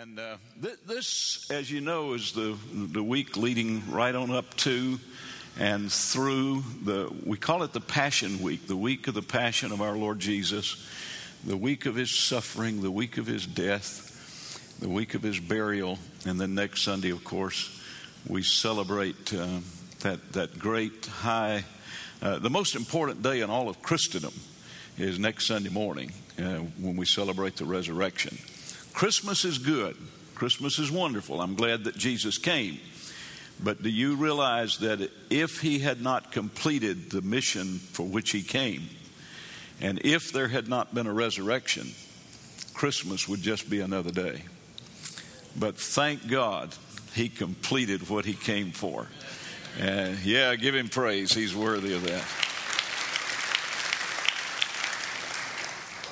And uh, th- this, as you know, is the, the week leading right on up to and through the, we call it the Passion Week, the week of the Passion of our Lord Jesus, the week of his suffering, the week of his death, the week of his burial. And then next Sunday, of course, we celebrate uh, that, that great high, uh, the most important day in all of Christendom is next Sunday morning uh, when we celebrate the resurrection. Christmas is good. Christmas is wonderful. I'm glad that Jesus came. But do you realize that if he had not completed the mission for which he came, and if there had not been a resurrection, Christmas would just be another day. But thank God he completed what he came for. Uh, yeah, give him praise. He's worthy of that.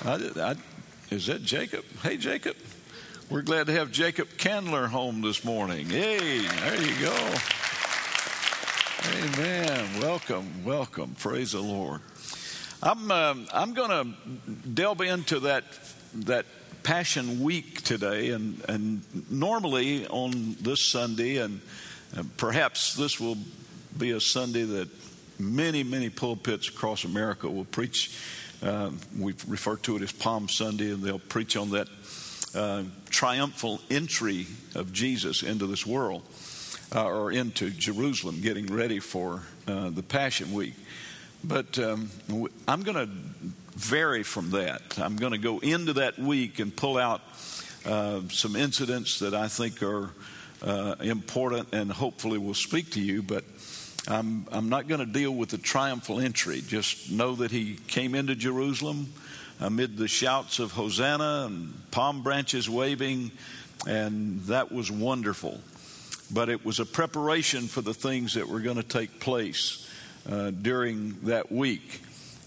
I, I, is that Jacob? Hey, Jacob. We're glad to have Jacob Candler home this morning. Hey, there you go. Amen. Welcome, welcome. Praise the Lord. I'm um, I'm going to delve into that that Passion Week today, and and normally on this Sunday, and uh, perhaps this will be a Sunday that many many pulpits across America will preach uh, we refer to it as Palm Sunday, and they'll preach on that uh, triumphal entry of Jesus into this world uh, or into Jerusalem, getting ready for uh, the Passion Week. But um, I'm going to vary from that. I'm going to go into that week and pull out uh, some incidents that I think are uh, important and hopefully will speak to you. But I'm, I'm not going to deal with the triumphal entry. Just know that he came into Jerusalem amid the shouts of Hosanna and palm branches waving, and that was wonderful. But it was a preparation for the things that were going to take place uh, during that week.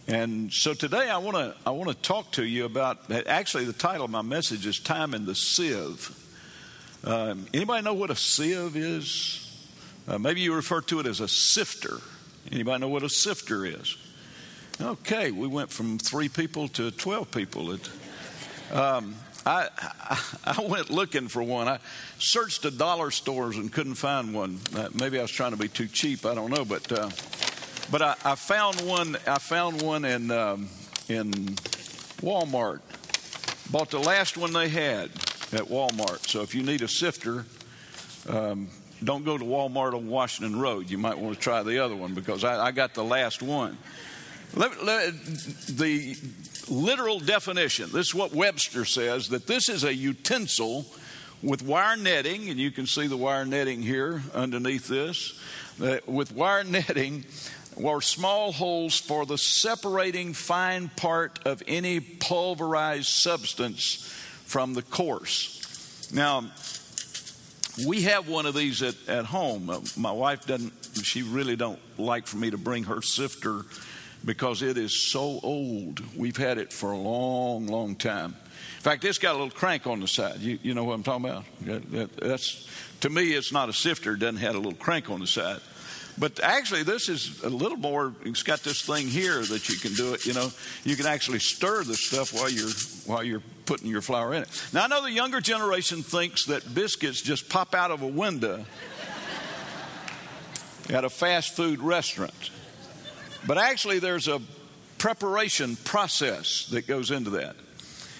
And so today I want to I want to talk to you about actually the title of my message is time in the sieve. Um, anybody know what a sieve is? Uh, maybe you refer to it as a sifter. Anybody know what a sifter is? Okay, we went from three people to 12 people. It, um, I, I, I, went looking for one. I searched the dollar stores and couldn't find one. Uh, maybe I was trying to be too cheap. I don't know, but uh, but I, I, found one. I found one in um, in Walmart. Bought the last one they had at Walmart. So if you need a sifter, um, don't go to Walmart on Washington Road. You might want to try the other one because I, I got the last one. Let, let, the literal definition this is what Webster says that this is a utensil with wire netting, and you can see the wire netting here underneath this, with wire netting or small holes for the separating fine part of any pulverized substance from the coarse. Now, we have one of these at, at home. Uh, my wife doesn't, she really don't like for me to bring her sifter because it is so old. We've had it for a long, long time. In fact, it's got a little crank on the side. You, you know what I'm talking about? That, that's, to me, it's not a sifter. It doesn't have a little crank on the side. But actually, this is a little more. It's got this thing here that you can do it. You know, you can actually stir the stuff while you're while you're putting your flour in it. Now, I know the younger generation thinks that biscuits just pop out of a window at a fast food restaurant, but actually, there's a preparation process that goes into that.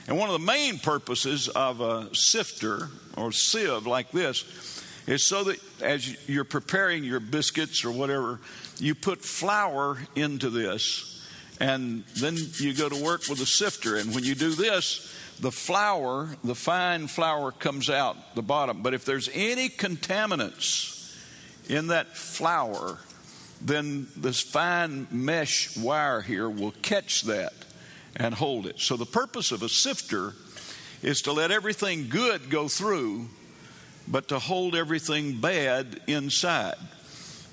And one of the main purposes of a sifter or sieve like this is so that as you're preparing your biscuits or whatever, you put flour into this and then you go to work with a sifter. And when you do this, the flour, the fine flour comes out the bottom. But if there's any contaminants in that flour, then this fine mesh wire here will catch that and hold it. So the purpose of a sifter is to let everything good go through but to hold everything bad inside.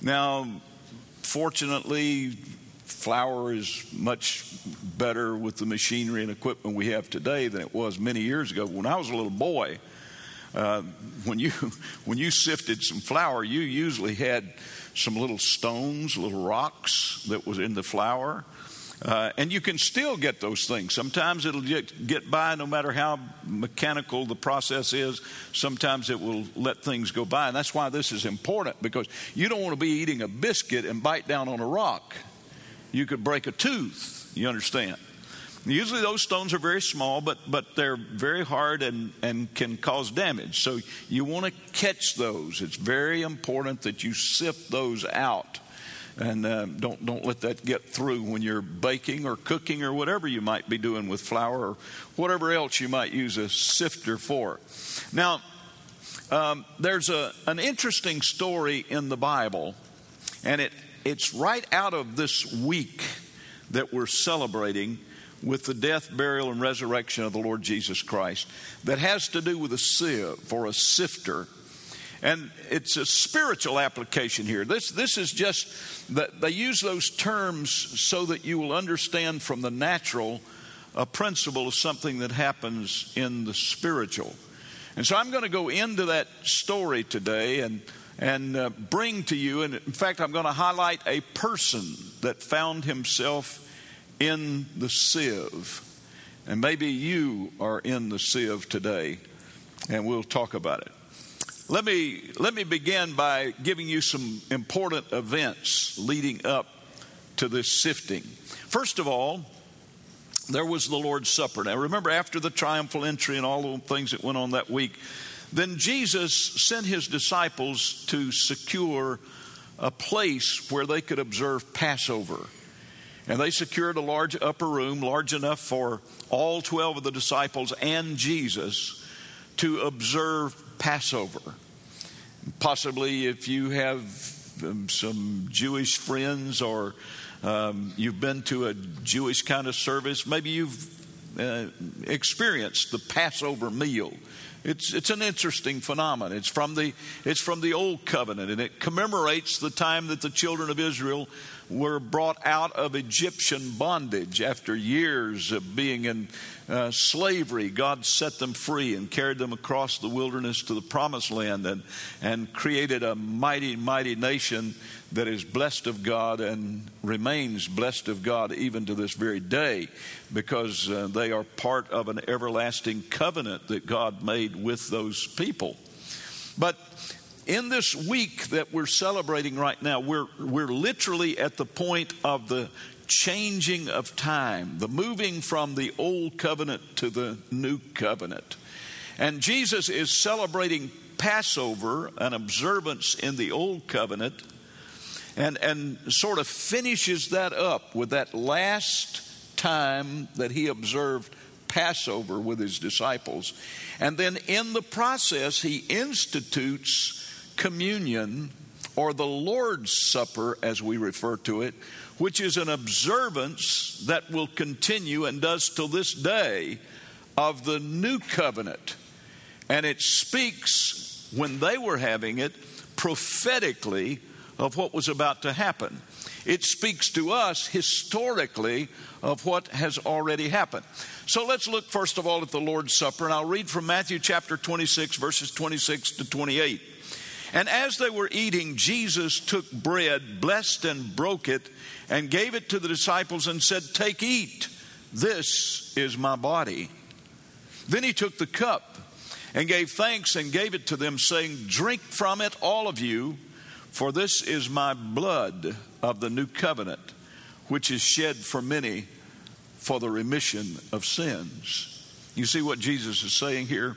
Now, fortunately, flour is much better with the machinery and equipment we have today than it was many years ago. When I was a little boy, uh, when you when you sifted some flour, you usually had some little stones, little rocks that was in the flour, Uh, and you can still get those things. Sometimes it'll get, by no matter how mechanical the process is. Sometimes it will let things go by. And that's why this is important because you don't want to be eating a biscuit and bite down on a rock. You could break a tooth, you understand. Usually those stones are very small, but, but they're very hard and, and can cause damage. So you want to catch those. It's very important that you sift those out and uh, don't don't let that get through when you're baking or cooking or whatever you might be doing with flour or whatever else you might use a sifter for. Now, um, there's a an interesting story in the Bible, and it it's right out of this week that we're celebrating with the death, burial, and resurrection of the Lord Jesus Christ that has to do with a sieve or a sifter and it's a spiritual application here. This, this is just that they use those terms so that you will understand from the natural a principle of something that happens in the spiritual. And so I'm going to go into that story today and, and uh, bring to you, and in fact, I'm going to highlight a person that found himself in the sieve. And maybe you are in the sieve today, and we'll talk about it. Let me, let me begin by giving you some important events leading up to this sifting. First of all, there was the Lord's Supper. Now, remember, after the triumphal entry and all the things that went on that week, then Jesus sent his disciples to secure a place where they could observe Passover. And they secured a large upper room, large enough for all 12 of the disciples and Jesus to observe Passover. Possibly, if you have um, some Jewish friends or um, you've been to a Jewish kind of service, maybe you've uh, experienced the Passover meal. It's, it's an interesting phenomenon. It's from, the, it's from the Old Covenant, and it commemorates the time that the children of Israel were brought out of Egyptian bondage after years of being in uh, slavery. God set them free and carried them across the wilderness to the promised land and, and created a mighty, mighty nation that is blessed of God and remains blessed of God even to this very day because uh, they are part of an everlasting covenant that God made with those people. But in this week that we're celebrating right now, we're, we're literally at the point of the changing of time, the moving from the old covenant to the new covenant. And Jesus is celebrating Passover, an observance in the old covenant, and, and sort of finishes that up with that last time that he observed Passover with his disciples. And then in the process, he institutes communion or the Lord's Supper, as we refer to it, which is an observance that will continue and does till this day of the new covenant. And it speaks, when they were having it, prophetically of what was about to happen. It speaks to us historically of what has already happened. So let's look first of all at the Lord's Supper, and I'll read from Matthew chapter 26, verses 26 to 28. And as they were eating, Jesus took bread, blessed and broke it, and gave it to the disciples and said, Take, eat. This is my body. Then he took the cup and gave thanks and gave it to them, saying, Drink from it, all of you, for this is my blood of the new covenant, which is shed for many for the remission of sins. You see what Jesus is saying here?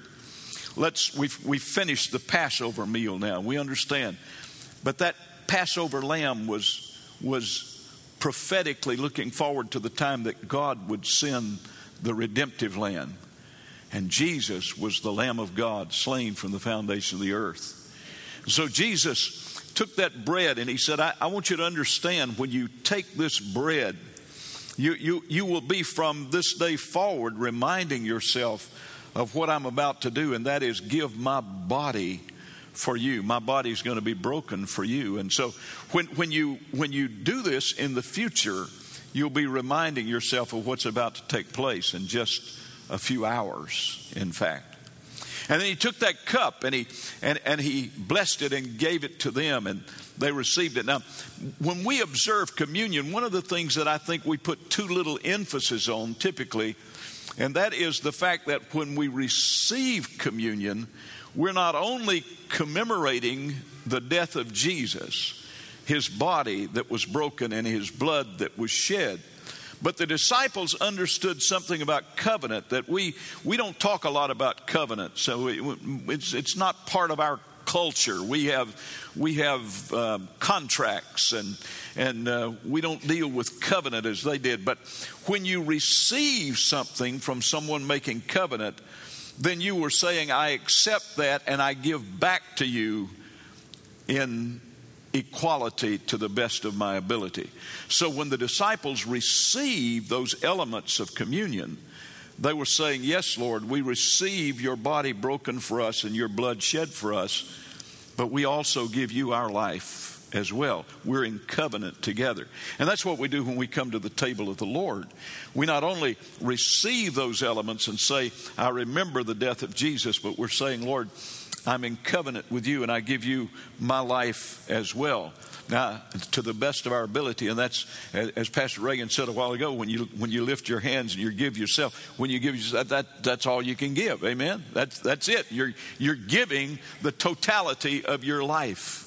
Let's we've, we've finished the Passover meal now. We understand. But that Passover lamb was was prophetically looking forward to the time that God would send the redemptive lamb. And Jesus was the Lamb of God slain from the foundation of the earth. So Jesus took that bread and he said, I, I want you to understand when you take this bread, you, you, you will be from this day forward reminding yourself of what I'm about to do, and that is give my body for you. My body is going to be broken for you. And so when, when, you, when you do this in the future, you'll be reminding yourself of what's about to take place in just a few hours, in fact. And then he took that cup and he and, and he blessed it and gave it to them and they received it. Now, when we observe communion, one of the things that I think we put too little emphasis on typically, and that is the fact that when we receive communion, we're not only commemorating the death of Jesus, his body that was broken and his blood that was shed, but the disciples understood something about covenant that we, we don't talk a lot about covenant. So it, it's, it's not part of our culture. We have, we have um, contracts and, and uh, we don't deal with covenant as they did. But when you receive something from someone making covenant, then you were saying, I accept that and I give back to you in equality to the best of my ability. So when the disciples received those elements of communion, they were saying, Yes, Lord, we receive your body broken for us and your blood shed for us, but we also give you our life as well. We're in covenant together. And that's what we do when we come to the table of the Lord. We not only receive those elements and say, I remember the death of Jesus, but we're saying, Lord, I'm in covenant with you and I give you my life as well. Now, to the best of our ability, and that's as Pastor Reagan said a while ago. When you when you lift your hands and you give yourself, when you give yourself, that that's all you can give. Amen. That's that's it. You're you're giving the totality of your life.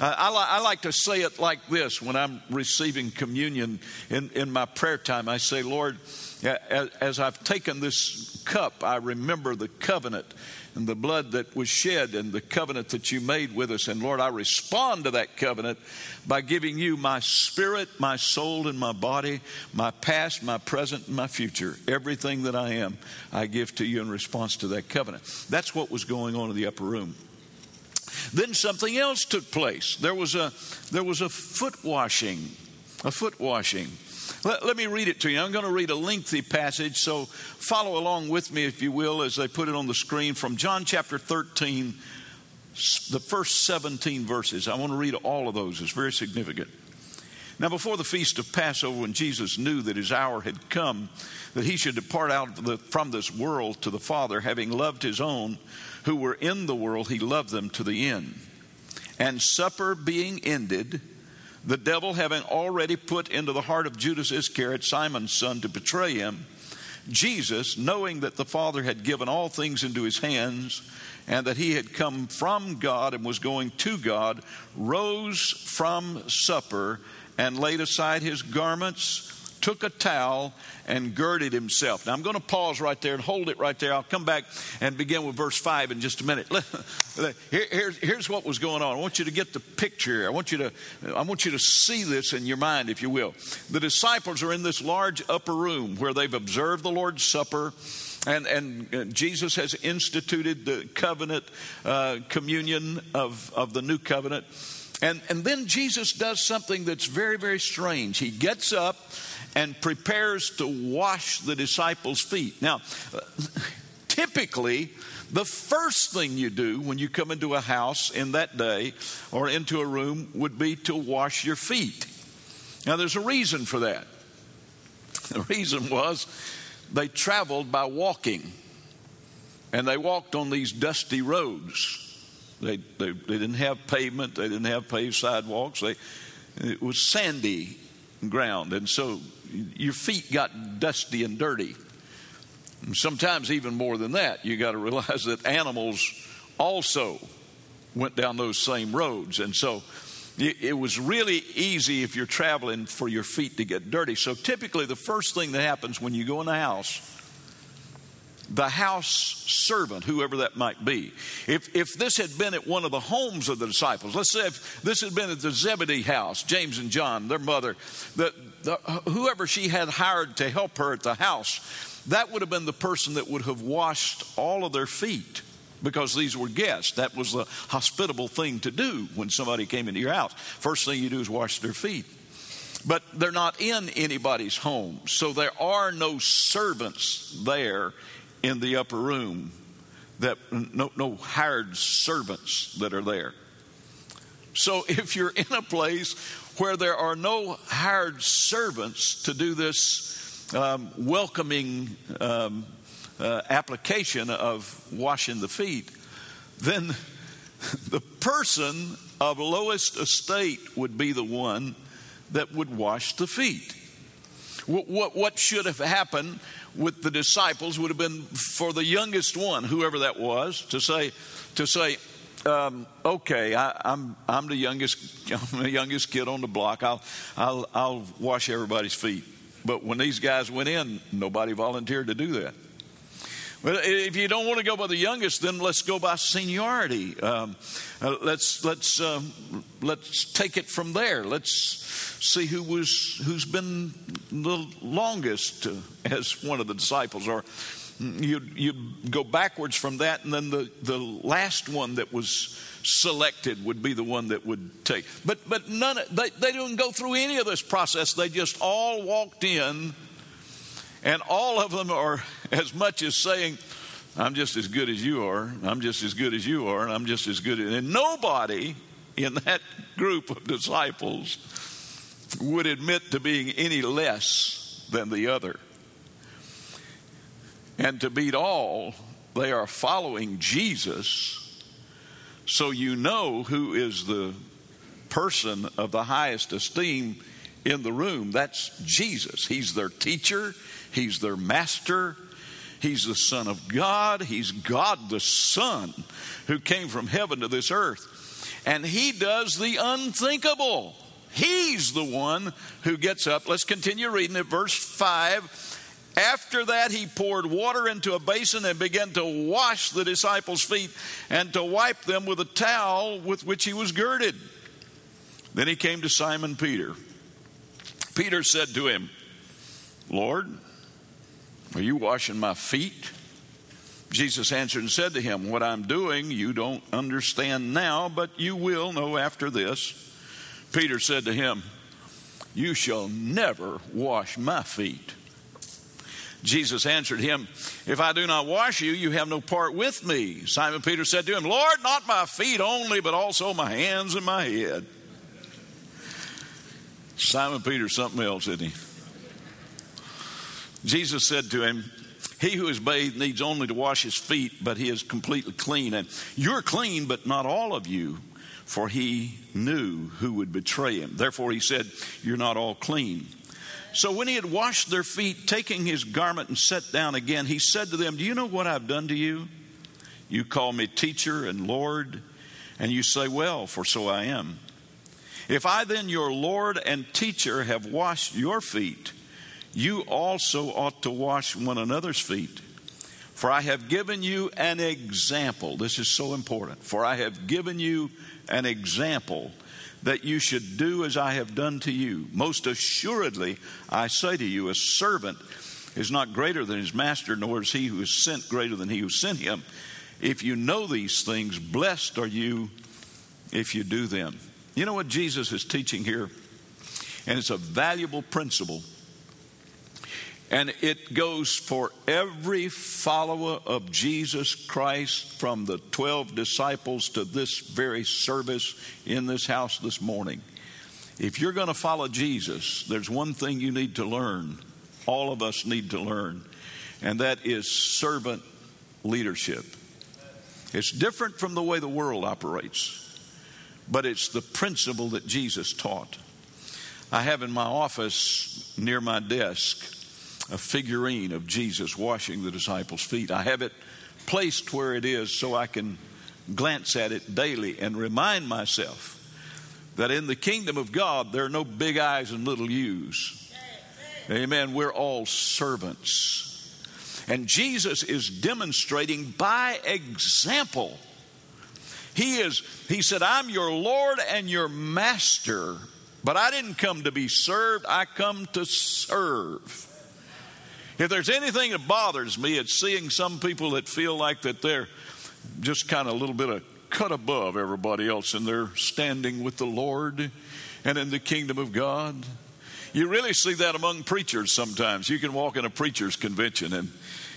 Uh, I, li- I, like to say it like this when I'm receiving communion in, in my prayer time. I say, Lord, as, I've taken this cup, I remember the covenant and the blood that was shed and the covenant that you made with us. And Lord, I respond to that covenant by giving you my spirit, my soul, and my body, my past, my present, and my future. Everything that I am, I give to you in response to that covenant. That's what was going on in the upper room. Then something else took place. There was a, there was a foot washing, a foot washing. Let, let, me read it to you. I'm going to read a lengthy passage, so follow along with me, if you will, as they put it on the screen from John chapter 13, the first 17 verses. I want to read all of those, it's very significant. Now, before the feast of Passover, when Jesus knew that his hour had come, that he should depart out the, from this world to the Father, having loved his own who were in the world, he loved them to the end. And supper being ended, the devil having already put into the heart of Judas Iscariot, Simon's son, to betray him, Jesus, knowing that the Father had given all things into his hands and that he had come from God and was going to God, rose from supper and laid aside his garments took a towel and girded himself. Now I'm going to pause right there and hold it right there. I'll come back and begin with verse 5 in just a minute. here's, here's what was going on. I want you to get the picture. I want you to I want you to see this in your mind, if you will. The disciples are in this large upper room where they've observed the Lord's Supper. And, and uh, Jesus has instituted the covenant uh, communion of, of the new covenant. And, and then Jesus does something that's very, very strange. He gets up and prepares to wash the disciples' feet. Now, typically, the first thing you do when you come into a house in that day or into a room would be to wash your feet. Now, there's a reason for that. The reason was they traveled by walking, and they walked on these dusty roads. They, they, they didn't have pavement, they didn't have paved sidewalks, they, it was sandy ground. And so your feet got dusty and dirty. And sometimes, even more than that, you got to realize that animals also went down those same roads. And so it was really easy if you're traveling for your feet to get dirty. So typically, the first thing that happens when you go in the house the house servant, whoever that might be. If, if this had been at one of the homes of the disciples, let's say if this had been at the Zebedee house, James and John, their mother, the, the, whoever she had hired to help her at the house, that would have been the person that would have washed all of their feet because these were guests. That was the hospitable thing to do when somebody came into your house. First thing you do is wash their feet. But they're not in anybody's home, so there are no servants there in the upper room that no, no hired servants that are there. So if you're in a place where there are no hired servants to do this um, welcoming um, uh, application of washing the feet, then the person of lowest estate would be the one that would wash the feet. What, what, what, should have happened with the disciples would have been for the youngest one, whoever that was, to say, to say, um, okay, I, am I'm, I'm the youngest I'm the youngest kid on the block. I'll I'll I'll wash everybody's feet. But when these guys went in, nobody volunteered to do that. Well, if you don't want to go by the youngest, then let's go by seniority. Um, uh, let's let's um, let's take it from there. Let's see who was who's been the longest uh, as one of the disciples, or you you go backwards from that, and then the the last one that was selected would be the one that would take. But but none they they didn't go through any of this process. They just all walked in and all of them are as much as saying, I'm just as good as you are, I'm just as good as you are, and I'm just as good. And nobody in that group of disciples would admit to being any less than the other. And to beat all, they are following Jesus, so you know who is the person of the highest esteem in the room. That's Jesus. He's their teacher, He's their master. He's the Son of God. He's God the Son who came from heaven to this earth. And He does the unthinkable. He's the one who gets up. Let's continue reading at verse 5. After that, he poured water into a basin and began to wash the disciples' feet and to wipe them with a towel with which he was girded. Then he came to Simon Peter. Peter said to him, Lord, are you washing my feet? Jesus answered and said to him, What I'm doing you don't understand now, but you will know after this. Peter said to him, You shall never wash my feet. Jesus answered him, If I do not wash you, you have no part with me. Simon Peter said to him, Lord, not my feet only, but also my hands and my head. Simon Peter, something else, isn't he? Jesus said to him, He who is bathed needs only to wash his feet, but he is completely clean. And you're clean, but not all of you, for he knew who would betray him. Therefore, he said, You're not all clean. So when he had washed their feet, taking his garment and sat down again, he said to them, Do you know what I've done to you? You call me teacher and Lord, and you say, Well, for so I am. If I then, your Lord and teacher, have washed your feet, you also ought to wash one another's feet. For I have given you an example. This is so important. For I have given you an example that you should do as I have done to you. Most assuredly, I say to you, a servant is not greater than his master, nor is he who is sent greater than he who sent him. If you know these things, blessed are you if you do them. You know what Jesus is teaching here? And it's a valuable principle and it goes for every follower of Jesus Christ from the 12 disciples to this very service in this house this morning. If you're going to follow Jesus, there's one thing you need to learn. All of us need to learn, and that is servant leadership. It's different from the way the world operates, but it's the principle that Jesus taught. I have in my office near my desk a figurine of Jesus washing the disciples' feet. I have it placed where it is so I can glance at it daily and remind myself that in the kingdom of God there are no big I's and little U's. Amen. We're all servants. And Jesus is demonstrating by example. He is, he said, I'm your Lord and your master, but I didn't come to be served, I come to serve. If there's anything that bothers me, it's seeing some people that feel like that they're just kind of a little bit of cut above everybody else and they're standing with the Lord and in the kingdom of God. You really see that among preachers sometimes. You can walk in a preacher's convention and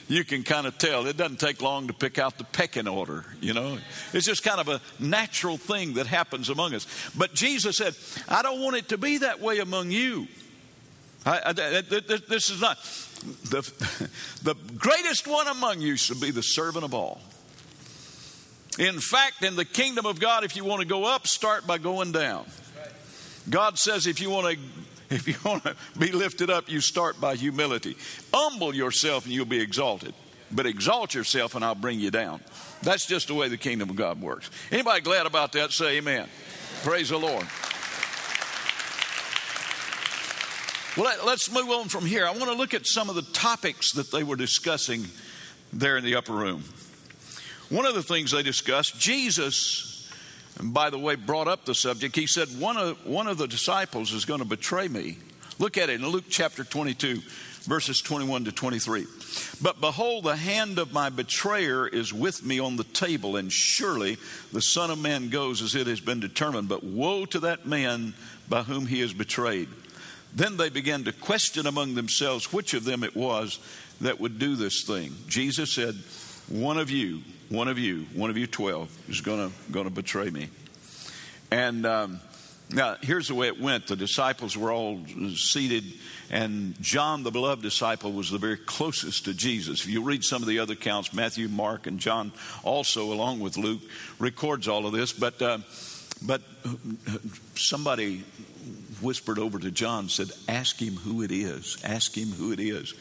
you can kind of tell. It doesn't take long to pick out the pecking order, you know. It's just kind of a natural thing that happens among us. But Jesus said, I don't want it to be that way among you. I, I, this is not. The, the greatest one among you should be the servant of all. In fact, in the kingdom of God, if you want to go up, start by going down. God says if you want to if you want to be lifted up, you start by humility. Humble yourself and you'll be exalted. But exalt yourself and I'll bring you down. That's just the way the kingdom of God works. Anybody glad about that? Say amen. Praise the Lord. Well, let's move on from here. I want to look at some of the topics that they were discussing there in the upper room. One of the things they discussed, Jesus, by the way, brought up the subject. He said, One of, one of the disciples is going to betray me. Look at it in Luke chapter 22, verses 21 to 23. But behold, the hand of my betrayer is with me on the table, and surely the Son of Man goes as it has been determined. But woe to that man by whom he is betrayed. Then they began to question among themselves which of them it was that would do this thing. Jesus said, One of you, one of you, one of you 12 is going to betray me. And um, now here's the way it went the disciples were all seated, and John, the beloved disciple, was the very closest to Jesus. If you read some of the other accounts, Matthew, Mark, and John also, along with Luke, records all of this. But, uh, but somebody whispered over to John, said, Ask him who it is. Ask him who it is.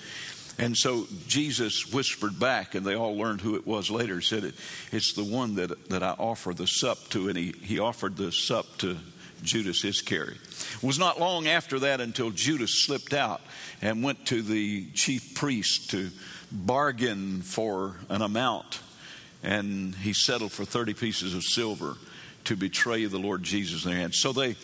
And so Jesus whispered back, and they all learned who it was later. He said, It's the one that, that I offer the sop to. And he, he offered the sop to Judas Iscariot. It was not long after that until Judas slipped out and went to the chief priest to bargain for an amount. And he settled for 30 pieces of silver to betray the Lord Jesus in their hands. So they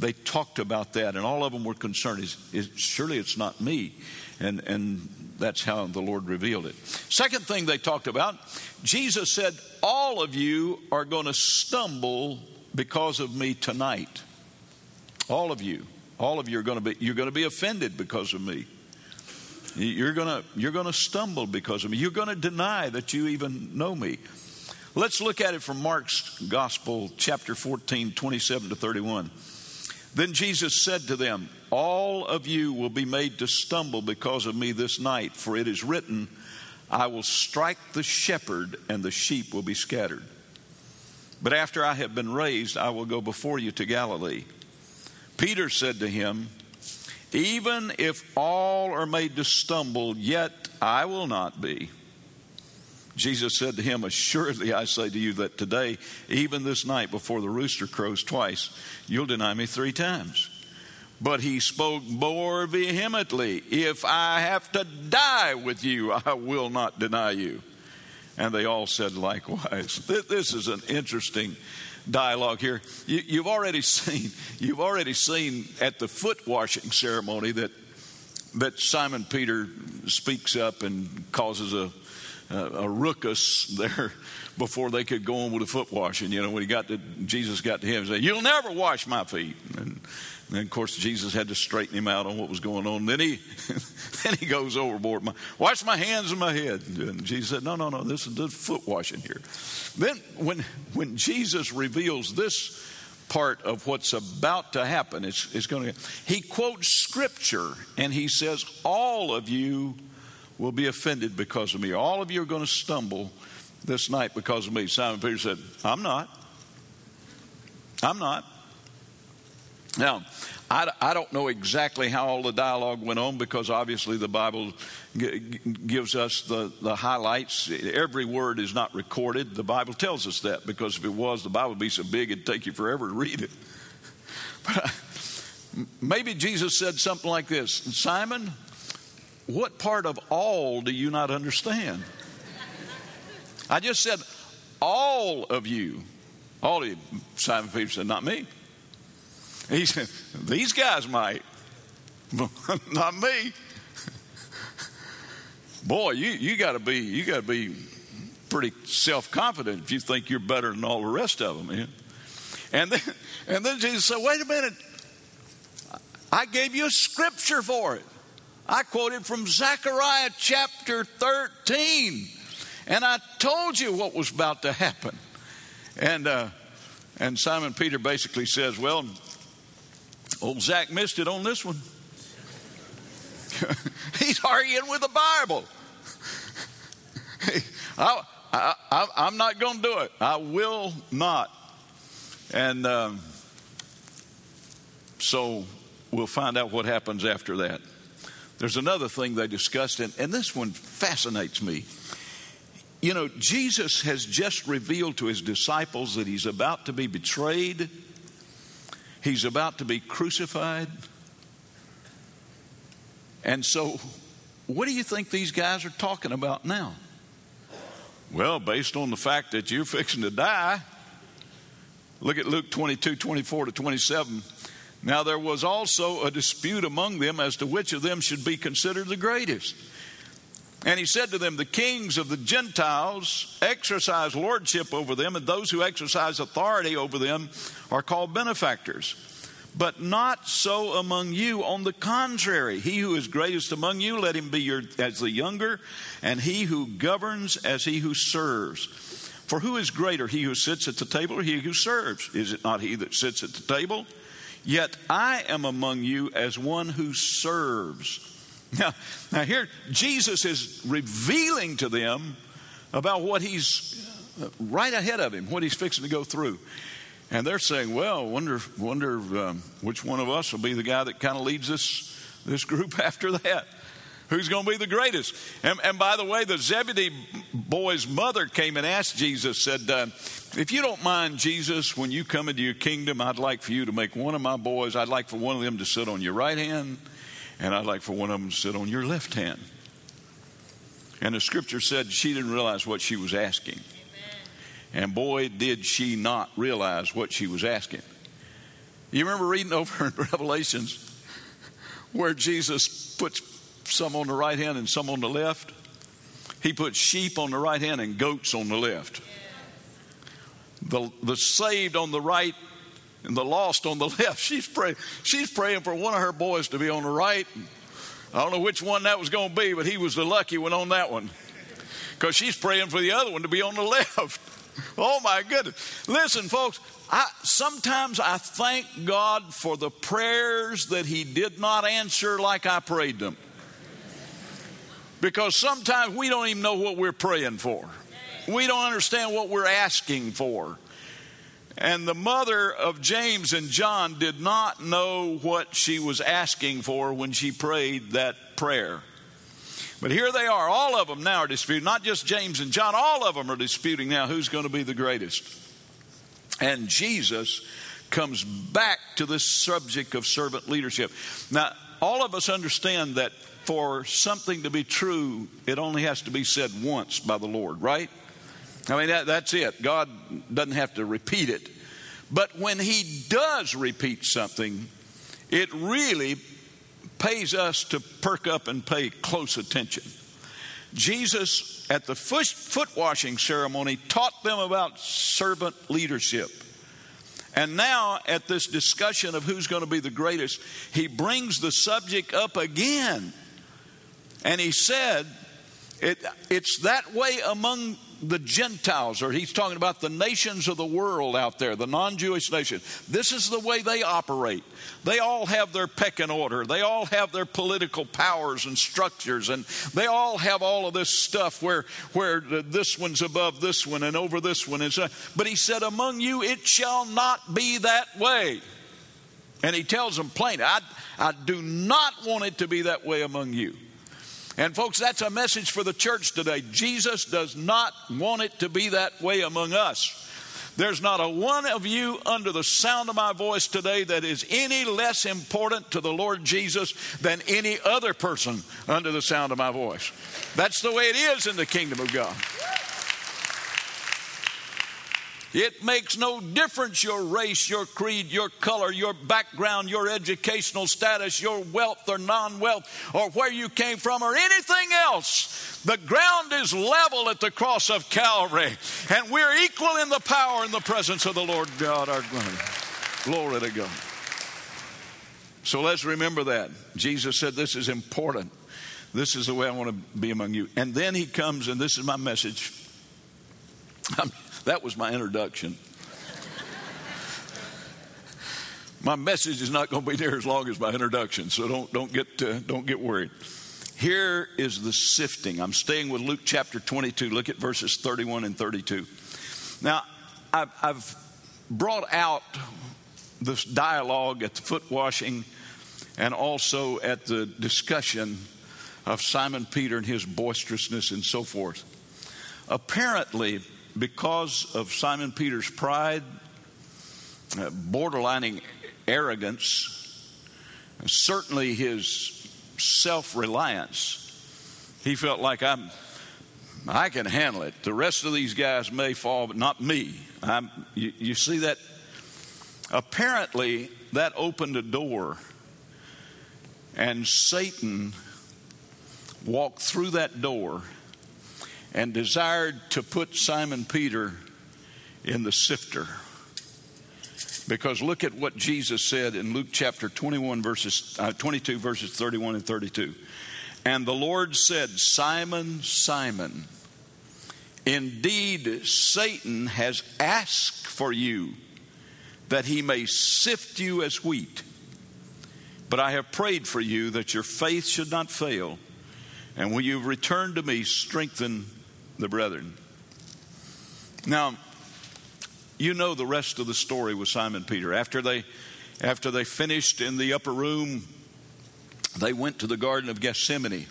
they talked about that, and all of them were concerned. Is, is, surely it's not me, and and that's how the Lord revealed it. Second thing they talked about, Jesus said, "All of you are going to stumble because of me tonight. All of you, all of you are going to be you're going to be offended because of me." You're gonna you're gonna stumble because of me. You're gonna deny that you even know me. Let's look at it from Mark's Gospel, chapter 14, 27 to 31. Then Jesus said to them, All of you will be made to stumble because of me this night, for it is written, I will strike the shepherd, and the sheep will be scattered. But after I have been raised, I will go before you to Galilee. Peter said to him, Even if all are made to stumble, yet I will not be. Jesus said to him, Assuredly, I say to you that today, even this night before the rooster crows twice, you'll deny me three times. But he spoke more vehemently, If I have to die with you, I will not deny you. And they all said likewise. This is an interesting dialogue here. You, have already seen, you've already seen at the foot washing ceremony that that Simon Peter speaks up and causes a a ruckus there before they could go on with the foot washing. You know, when he got to Jesus got to him, and said, "You'll never wash my feet." And, and of course, Jesus had to straighten him out on what was going on. Then he, then he goes overboard. My, Wash my hands and my head. And Jesus said, "No, no, no. This is the foot washing here." Then, when when Jesus reveals this part of what's about to happen, it's, it's going to. He quotes scripture and he says, "All of you." Will be offended because of me. All of you are going to stumble this night because of me. Simon Peter said, I'm not. I'm not. Now, I, I don't know exactly how all the dialogue went on because obviously the Bible g- gives us the, the highlights. Every word is not recorded. The Bible tells us that because if it was, the Bible would be so big it'd take you forever to read it. But uh, maybe Jesus said something like this Simon, what part of all do you not understand? I just said, all of you. All of you. Simon Peter said, not me. He said, these guys might, not me. Boy, you, you gotta be, you gotta be pretty self-confident if you think you're better than all the rest of them. And then, and then Jesus said, wait a minute. I gave you a scripture for it. I quoted from Zechariah chapter 13, and I told you what was about to happen. And, uh, and Simon Peter basically says, Well, old Zach missed it on this one. He's arguing with the Bible. I, am not going to do it. I will not. And um, so we'll find out what happens after that. There's another thing they discussed, and, and this one fascinates me. You know, Jesus has just revealed to his disciples that he's about to be betrayed, he's about to be crucified. And so, what do you think these guys are talking about now? Well, based on the fact that you're fixing to die, look at Luke 22 24 to 27. Now, there was also a dispute among them as to which of them should be considered the greatest. And he said to them, The kings of the Gentiles exercise lordship over them, and those who exercise authority over them are called benefactors. But not so among you. On the contrary, he who is greatest among you, let him be your, as the younger, and he who governs as he who serves. For who is greater, he who sits at the table or he who serves? Is it not he that sits at the table? Yet I am among you as one who serves. Now, now here, Jesus is revealing to them about what he's right ahead of him, what he's fixing to go through. And they're saying, well, wonder, wonder um, which one of us will be the guy that kind of leads this, this group after that. Who's going to be the greatest? And, and, by the way, the Zebedee boy's mother came and asked Jesus, said, uh, If you don't mind, Jesus, when you come into your kingdom, I'd like for you to make one of my boys, I'd like for one of them to sit on your right hand, and I'd like for one of them to sit on your left hand. And the scripture said she didn't realize what she was asking. And boy, did she not realize what she was asking. You remember reading over in Revelations where Jesus puts some on the right hand and some on the left? He puts sheep on the right hand and goats on the left. The, the saved on the right and the lost on the left. She's praying, she's praying for one of her boys to be on the right. I don't know which one that was going to be, but he was the lucky one on that one. Because she's praying for the other one to be on the left. Oh my goodness. Listen, folks, I, sometimes I thank God for the prayers that He did not answer like I prayed them. Because sometimes we don't even know what we're praying for, we don't understand what we're asking for. And the mother of James and John did not know what she was asking for when she prayed that prayer. But here they are. All of them now are disputing, not just James and John, all of them are disputing now who's going to be the greatest. And Jesus comes back to this subject of servant leadership. Now, all of us understand that for something to be true, it only has to be said once by the Lord, right? I mean, that, that's it. God doesn't have to repeat it. But when He does repeat something, it really pays us to perk up and pay close attention. Jesus, at the foot washing ceremony, taught them about servant leadership. And now, at this discussion of who's going to be the greatest, he brings the subject up again. And he said, it, It's that way among the Gentiles, or he's talking about the nations of the world out there, the non Jewish nation. This is the way they operate. They all have their pecking order, they all have their political powers and structures, and they all have all of this stuff where, where this one's above this one and over this one. And so, but he said, Among you it shall not be that way. And he tells them plainly, I, I do not want it to be that way among you. And, folks, that's a message for the church today. Jesus does not want it to be that way among us. There's not a one of you under the sound of my voice today that is any less important to the Lord Jesus than any other person under the sound of my voice. That's the way it is in the kingdom of God. It makes no difference your race, your creed, your color, your background, your educational status, your wealth or non wealth, or where you came from, or anything else. The ground is level at the cross of Calvary, and we're equal in the power and the presence of the Lord God our God. Glory to God. So let's remember that. Jesus said, This is important. This is the way I want to be among you. And then he comes, and this is my message. That was my introduction. my message is not going to be near as long as my introduction, so don't, don't, get, uh, don't get worried. here is the sifting. I'm staying with Luke chapter 22. Look at verses 31 and 32. Now, I've, I've brought out this dialogue at the foot washing and also at the discussion of Simon Peter and his boisterousness and so forth. Apparently, because of Simon Peter's pride, uh, borderlining arrogance, certainly his self reliance. He felt like I'm, I can handle it. The rest of these guys may fall, but not me. I'm, you, you see that? Apparently, that opened a door, and Satan walked through that door and desired to put Simon Peter in the sifter. Because look at what Jesus said in Luke chapter 21 verses uh, 22 verses 31 and 32. And the Lord said, "Simon, Simon, indeed Satan has asked for you that he may sift you as wheat. But I have prayed for you that your faith should not fail, and when you've returned to me, strengthen the brethren." Now, you know the rest of the story with Simon Peter. After they, after they finished in the upper room, they went to the Garden of Gethsemane.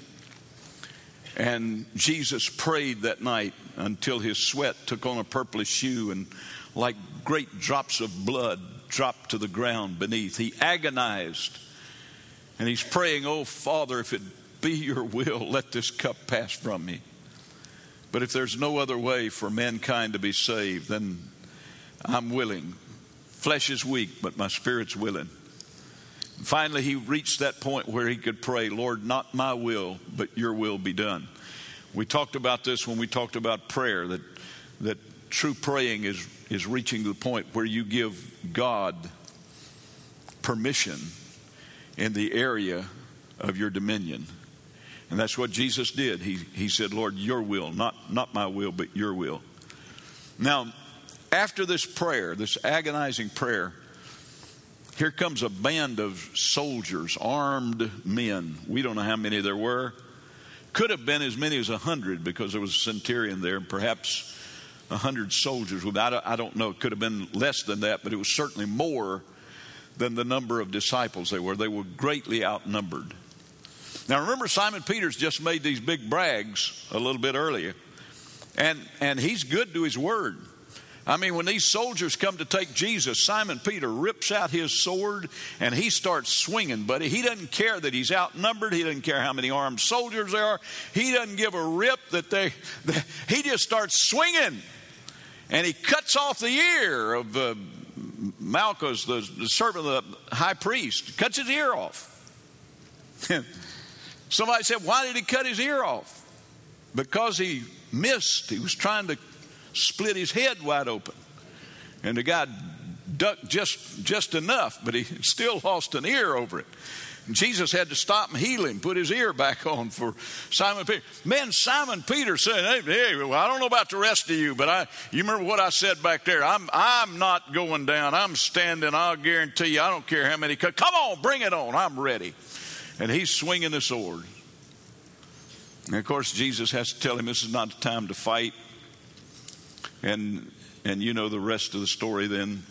And Jesus prayed that night until his sweat took on a purplish hue and like great drops of blood dropped to the ground beneath. He agonized and he's praying, Oh, Father, if it be your will, let this cup pass from me. But if there's no other way for mankind to be saved, then I'm willing. Flesh is weak, but my spirit's willing. Finally, he reached that point where he could pray, Lord, not my will, but your will be done. We talked about this when we talked about prayer, that, that true praying is, is reaching the point where you give God permission in the area of your dominion. And that's what Jesus did. He, he said, Lord, your will, not, not my will, but your will. Now, after this prayer, this agonizing prayer, here comes a band of soldiers, armed men. We don't know how many there were. Could have been as many as a hundred because there was a centurion there, and perhaps a hundred soldiers. I don't know. It could have been less than that, but it was certainly more than the number of disciples they were. They were greatly outnumbered. Now remember, Simon Peter's just made these big brags a little bit earlier, and and he's good to his word. I mean, when these soldiers come to take Jesus, Simon Peter rips out his sword and he starts swinging, buddy. He doesn't care that he's outnumbered. He doesn't care how many armed soldiers there are. He doesn't give a rip that they, that, he just starts swinging. And he cuts off the ear of uh, Malchus, the, the servant of the high priest, cuts his ear off. Somebody said, Why did he cut his ear off? Because he missed. He was trying to split his head wide open. And the guy ducked just, just enough, but he still lost an ear over it. And Jesus had to stop and heal him, put his ear back on for Simon Peter. Man, Simon Peter said, Hey, hey well, I don't know about the rest of you, but I, you remember what I said back there? I'm, I'm not going down. I'm standing. I'll guarantee you, I don't care how many. Come on, bring it on. I'm ready. And he's swinging the sword. And of course, Jesus has to tell him this is not the time to fight. And, and you know the rest of the story then.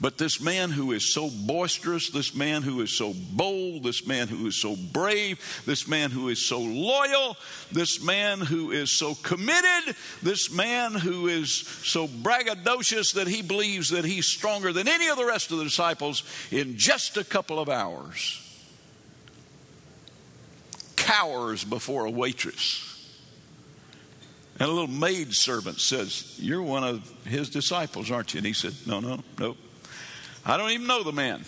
But this man who is so boisterous, this man who is so bold, this man who is so brave, this man who is so loyal, this man who is so committed, this man who is so braggadocious that he believes that he's stronger than any of the rest of the disciples in just a couple of hours cowers before a waitress. And a little maid servant says, You're one of his disciples, aren't you? And he said, No, no, no. I don't even know the man.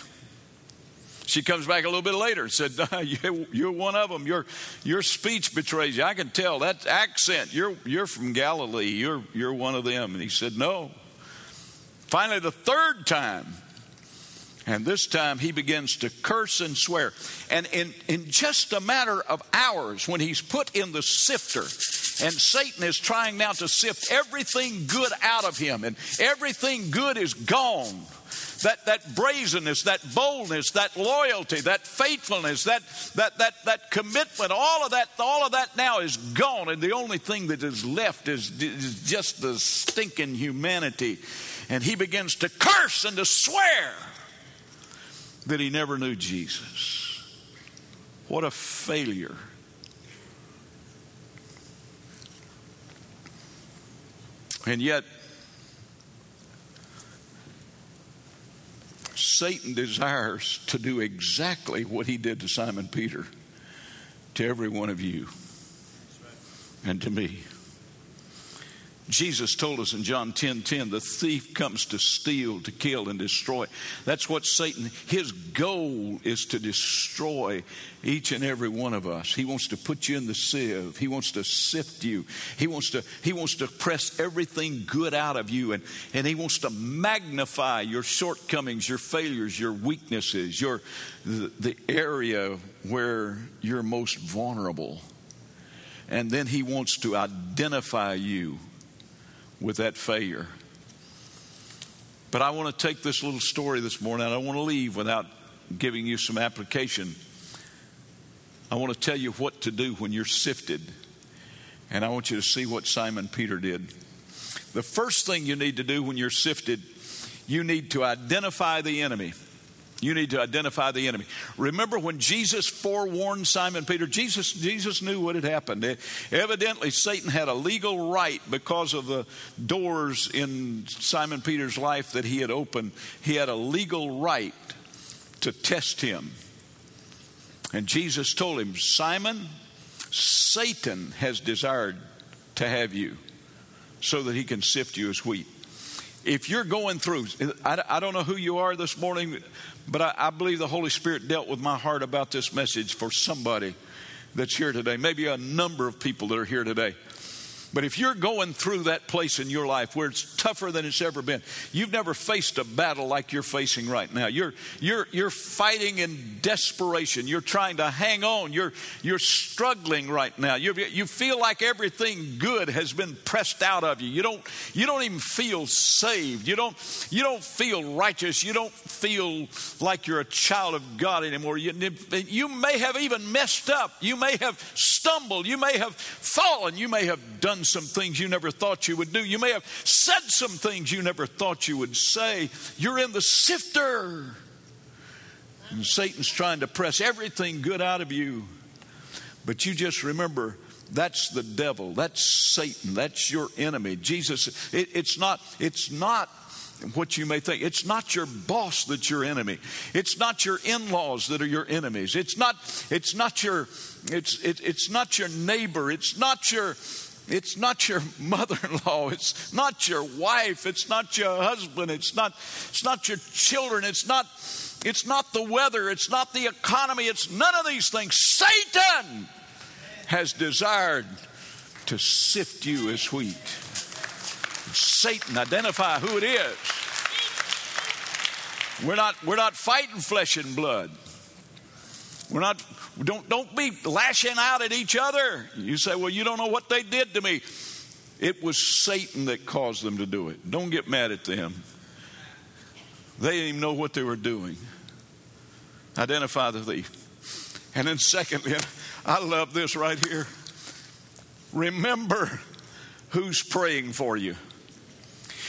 She comes back a little bit later and said, You're one of them. Your, your speech betrays you. I can tell that accent. You're, you're from Galilee. You're, you're one of them. And he said, No. Finally, the third time, and this time he begins to curse and swear. And in, in just a matter of hours, when he's put in the sifter, and Satan is trying now to sift everything good out of him, and everything good is gone. that, that brazenness, that boldness, that loyalty, that faithfulness, that, that, that, that commitment, all of that, all of that now is gone. And the only thing that is left is, is just the stinking humanity. And he begins to curse and to swear that he never knew Jesus. What a failure. And yet, Satan desires to do exactly what he did to Simon Peter, to every one of you, and to me. Jesus told us in John 10 10, the thief comes to steal, to kill, and destroy. That's what Satan, his goal is to destroy each and every one of us. He wants to put you in the sieve. He wants to sift you. He wants to, he wants to press everything good out of you, and, and he wants to magnify your shortcomings, your failures, your weaknesses, your the, the area where you're most vulnerable. And then he wants to identify you with that failure. But I want to take this little story this morning. I don't want to leave without giving you some application. I want to tell you what to do when you're sifted. And I want you to see what Simon Peter did. The first thing you need to do when you're sifted, you need to identify the enemy. You need to identify the enemy. Remember when Jesus forewarned Simon Peter? Jesus, Jesus knew what had happened. Evidently, Satan had a legal right because of the doors in Simon Peter's life that he had opened. He had a legal right to test him. And Jesus told him, Simon, Satan has desired to have you so that he can sift you as wheat if you're going through, I, I, don't know who you are this morning. But I, I believe the Holy Spirit dealt with my heart about this message for somebody that's here today, maybe a number of people that are here today. But if you're going through that place in your life where it's tougher than it's ever been, you've never faced a battle like you're facing right now. You're, you're, you're fighting in desperation. You're trying to hang on. You're, you're struggling right now. you you feel like everything good has been pressed out of you. You don't, you don't even feel saved. You don't, you don't feel righteous. You don't feel like you're a child of God anymore. You, you may have even messed up. You may have stumbled. You may have fallen. You may have done done some things you never thought you would do. You may have said some things you never thought you would say. You're in the sifter. And Satan's trying to press everything good out of you. But you just remember that's the devil. That's Satan. That's your enemy. Jesus, it, it's not, it's not what you may think. It's not your boss that's your enemy. It's not your in-laws that are your enemies. It's not, it's not your, it's, it, it's not your neighbor. It's not your, it's not your mother-in-law. It's not your wife. It's not your husband. It's not, it's not your children. It's not, it's not the weather. It's not the economy. It's none of these things. Satan has desired to sift you as wheat. Satan, identify who it is. We're not, we're not fighting flesh and blood. We're not, don't, don't be lashing out at each other. You say, well, you don't know what they did to me. It was Satan that caused them to do it. Don't get mad at them. They didn't even know what they were doing. Identify the thief. And then, secondly, I love this right here. Remember who's praying for you.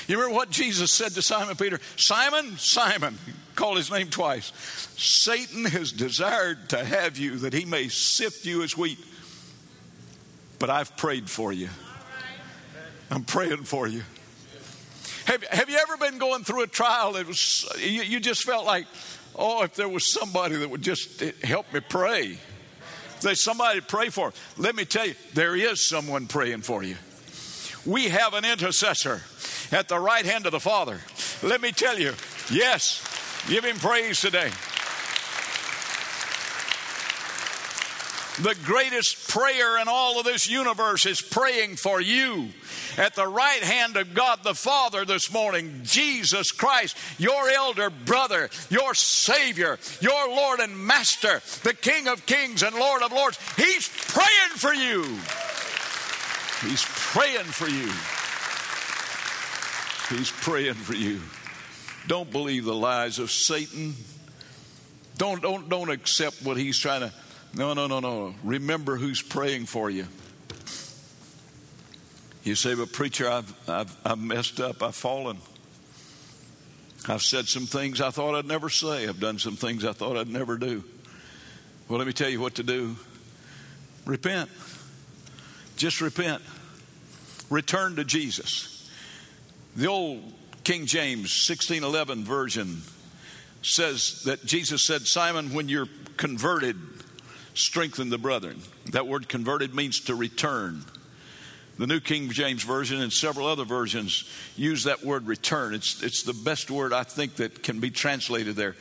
You remember what Jesus said to Simon Peter? Simon, Simon, call his name twice. Satan has desired to have you that he may sift you as wheat. But I've prayed for you. I'm praying for you. Have, have you ever been going through a trial that was, you, you just felt like, oh, if there was somebody that would just eh, help me pray? If there's somebody to pray for, let me tell you, there is someone praying for you. We have an intercessor at the right hand of the Father. Let me tell you, yes, give him praise today. The greatest prayer in all of this universe is praying for you at the right hand of God the Father this morning. Jesus Christ, your elder brother, your Savior, your Lord and Master, the King of Kings and Lord of Lords. He's praying for you. He's praying for you. He's praying for you. Don't believe the lies of Satan. Don't, don't, don't accept what he's trying to. No, no, no, no. Remember who's praying for you. You say, but preacher, I've, I've, I've messed up. I've fallen. I've said some things I thought I'd never say. I've done some things I thought I'd never do. Well, let me tell you what to do repent. Just repent. Return to Jesus. The old King James 1611 version says that Jesus said, Simon, when you're converted, strengthen the brethren. That word converted means to return. The New King James Version and several other versions use that word return. It's, it's the best word I think that can be translated there.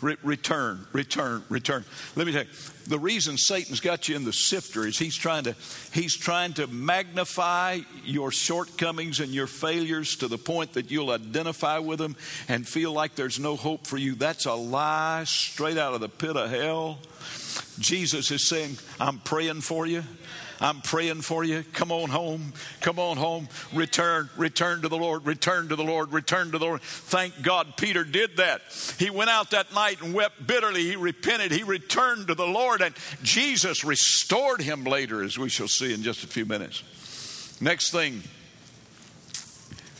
Re- return, return, return. Let me tell you, the reason Satan's got you in the sifter is he's trying to he's trying to magnify your shortcomings and your failures to the point that you'll identify with them and feel like there's no hope for you. That's a lie straight out of the pit of hell. Jesus is saying, I'm praying for you. I'm praying for you. Come on home. Come on home. Return, return to the Lord, return to the Lord, return to the Lord. Thank God Peter did that. He went out that night and wept bitterly. He repented. He returned to the Lord, and Jesus restored him later, as we shall see in just a few minutes. Next thing,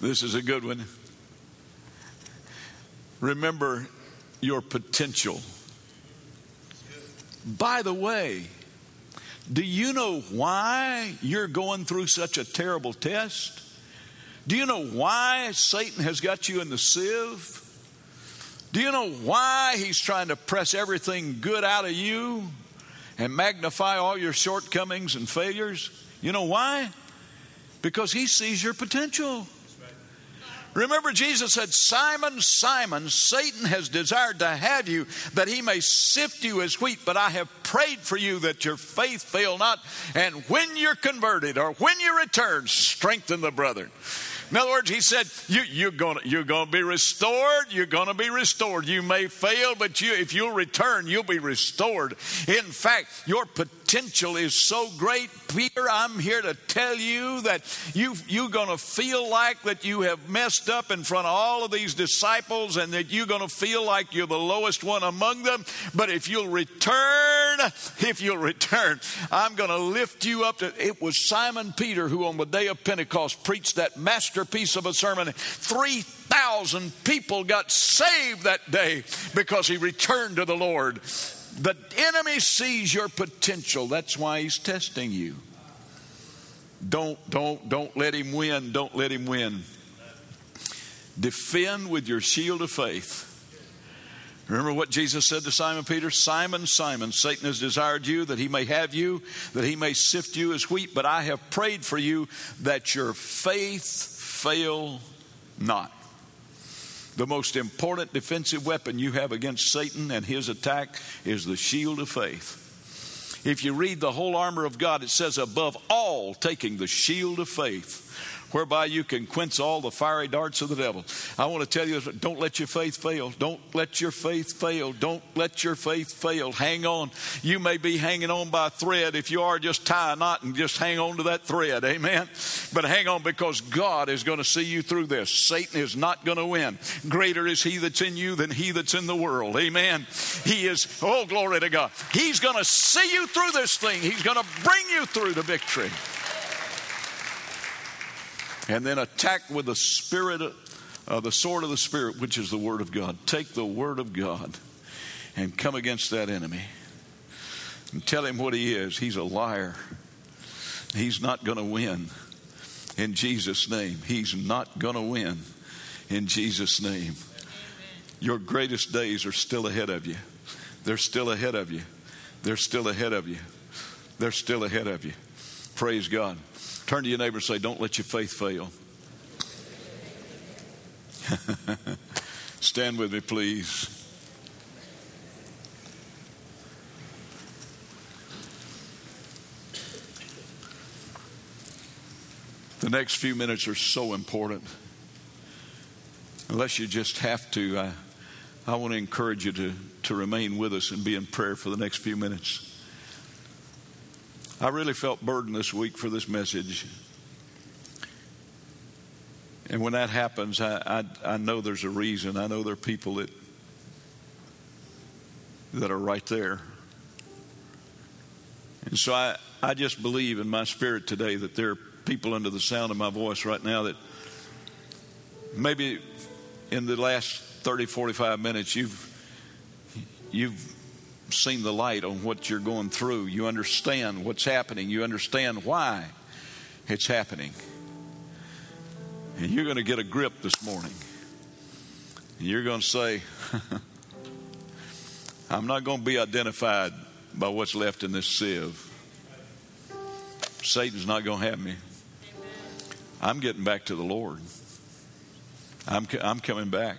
this is a good one. Remember your potential. By the way, do you know why you're going through such a terrible test? Do you know why Satan has got you in the sieve? Do you know why he's trying to press everything good out of you and magnify all your shortcomings and failures? You know why? Because he sees your potential. Remember, Jesus said, Simon, Simon, Satan has desired to have you that he may sift you as wheat, but I have prayed for you that your faith fail not. And when you're converted or when you return, strengthen the brethren. In other words, he said, you, are going you're gonna be restored. You're going to be restored. You may fail, but you, if you'll return, you'll be restored. In fact, your potential is so great, Peter. I'm here to tell you that you, you're going to feel like that you have messed up in front of all of these disciples and that you're going to feel like you're the lowest one among them. But if you'll return, if you'll return, I'm going to lift you up. To, it was Simon Peter who on the day of Pentecost preached that masterpiece of a sermon. 3,000 people got saved that day because he returned to the Lord. The enemy sees your potential. That's why he's testing you. Don't, don't, don't let him win. Don't let him win. Defend with your shield of faith. Remember what Jesus said to Simon Peter? Simon, Simon, Satan has desired you that he may have you, that he may sift you as wheat, but I have prayed for you that your faith fail not. The most important defensive weapon you have against Satan and his attack is the shield of faith. If you read the whole armor of God, it says, above all, taking the shield of faith whereby you can quench all the fiery darts of the devil. I want to tell you, don't let your faith fail. Don't let your faith fail. Don't let your faith fail. Hang on. You may be hanging on by a thread. If you are, just tie a knot and just hang on to that thread. Amen. But hang on because God is going to see you through this. Satan is not going to win. Greater is he that's in you than he that's in the world. Amen. He is, oh, glory to God. He's going to see you through this thing. He's going to bring you through the victory and then attack with the spirit, uh, the sword of the spirit, which is the word of God. Take the word of God and come against that enemy and tell him what he is. He's a liar. He's not going to win in Jesus' name. He's not going to win in Jesus' name. Your greatest days are still ahead of you. They're still ahead of you. They're still ahead of you. They're still ahead of you. Praise God. Turn to your neighbor and say, Don't let your faith fail. Stand with me, please. The next few minutes are so important. Unless you just have to, I, I want to encourage you to, to remain with us and be in prayer for the next few minutes. I really felt burdened this week for this message. And when that happens, I, I, I know there's a reason. I know there are people that that are right there. And so I, I just believe in my spirit today that there are people under the sound of my voice right now that maybe in the last 30, 45 minutes you've you've seen the light on what you're going through. You understand what's happening. You understand why it's happening. And you're going to get a grip this morning. And you're going to say, I'm not going to be identified by what's left in this sieve. Satan's not going to have me. I'm getting back to the Lord. I'm, I'm coming back.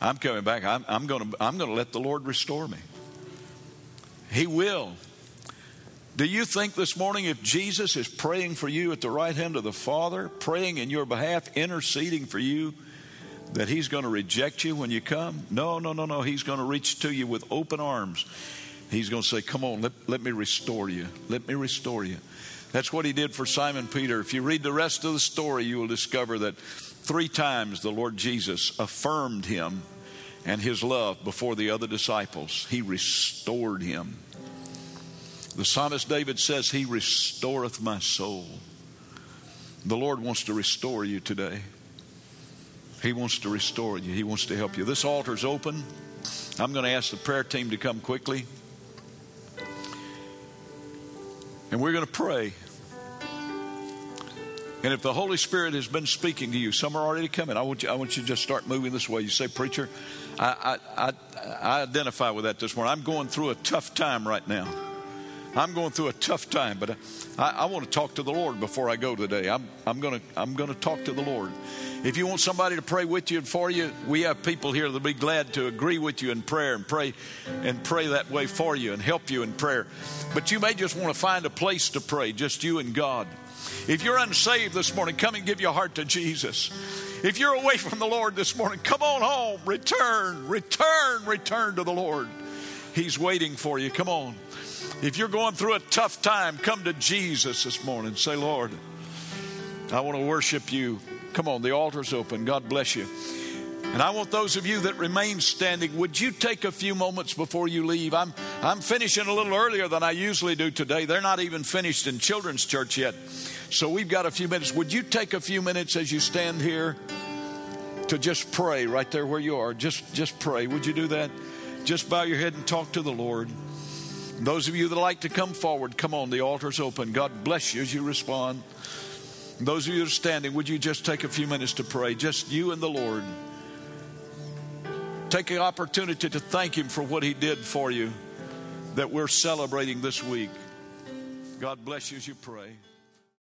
I'm coming back. I'm, I'm going to I'm going to let the Lord restore me. He will. Do you think this morning if Jesus is praying for you at the right hand of the Father, praying in your behalf, interceding for you, that He's going to reject you when you come? No, no, no, no. He's going to reach to you with open arms. He's going to say, Come on, let, let me restore you. Let me restore you. That's what He did for Simon Peter. If you read the rest of the story, you will discover that three times the Lord Jesus affirmed him and his love before the other disciples. He restored him. The psalmist David says, He restoreth my soul. The Lord wants to restore you today. He wants to restore you, He wants to help you. This altar is open. I'm going to ask the prayer team to come quickly. And we're going to pray. And if the Holy Spirit has been speaking to you, some are already coming. I want you, I want you to just start moving this way. You say, Preacher, I, I, I, I identify with that this morning. I'm going through a tough time right now. I'm going through a tough time, but I, I want to talk to the Lord before I go today. I'm, I'm going to I'm going to talk to the Lord. If you want somebody to pray with you and for you, we have people here that'll be glad to agree with you in prayer and pray and pray that way for you and help you in prayer. But you may just want to find a place to pray, just you and God. If you're unsaved this morning, come and give your heart to Jesus. If you're away from the Lord this morning, come on home. Return, return, return to the Lord. He's waiting for you. Come on. If you're going through a tough time, come to Jesus this morning. Say, Lord, I want to worship you. Come on, the altar's open. God bless you. And I want those of you that remain standing, would you take a few moments before you leave? I'm, I'm finishing a little earlier than I usually do today. They're not even finished in children's church yet. So we've got a few minutes. Would you take a few minutes as you stand here to just pray right there where you are? Just, just pray. Would you do that? Just bow your head and talk to the Lord. Those of you that like to come forward, come on, the altar's open. God bless you as you respond. Those of you that are standing, would you just take a few minutes to pray? Just you and the Lord. Take an opportunity to thank Him for what He did for you that we're celebrating this week. God bless you as you pray.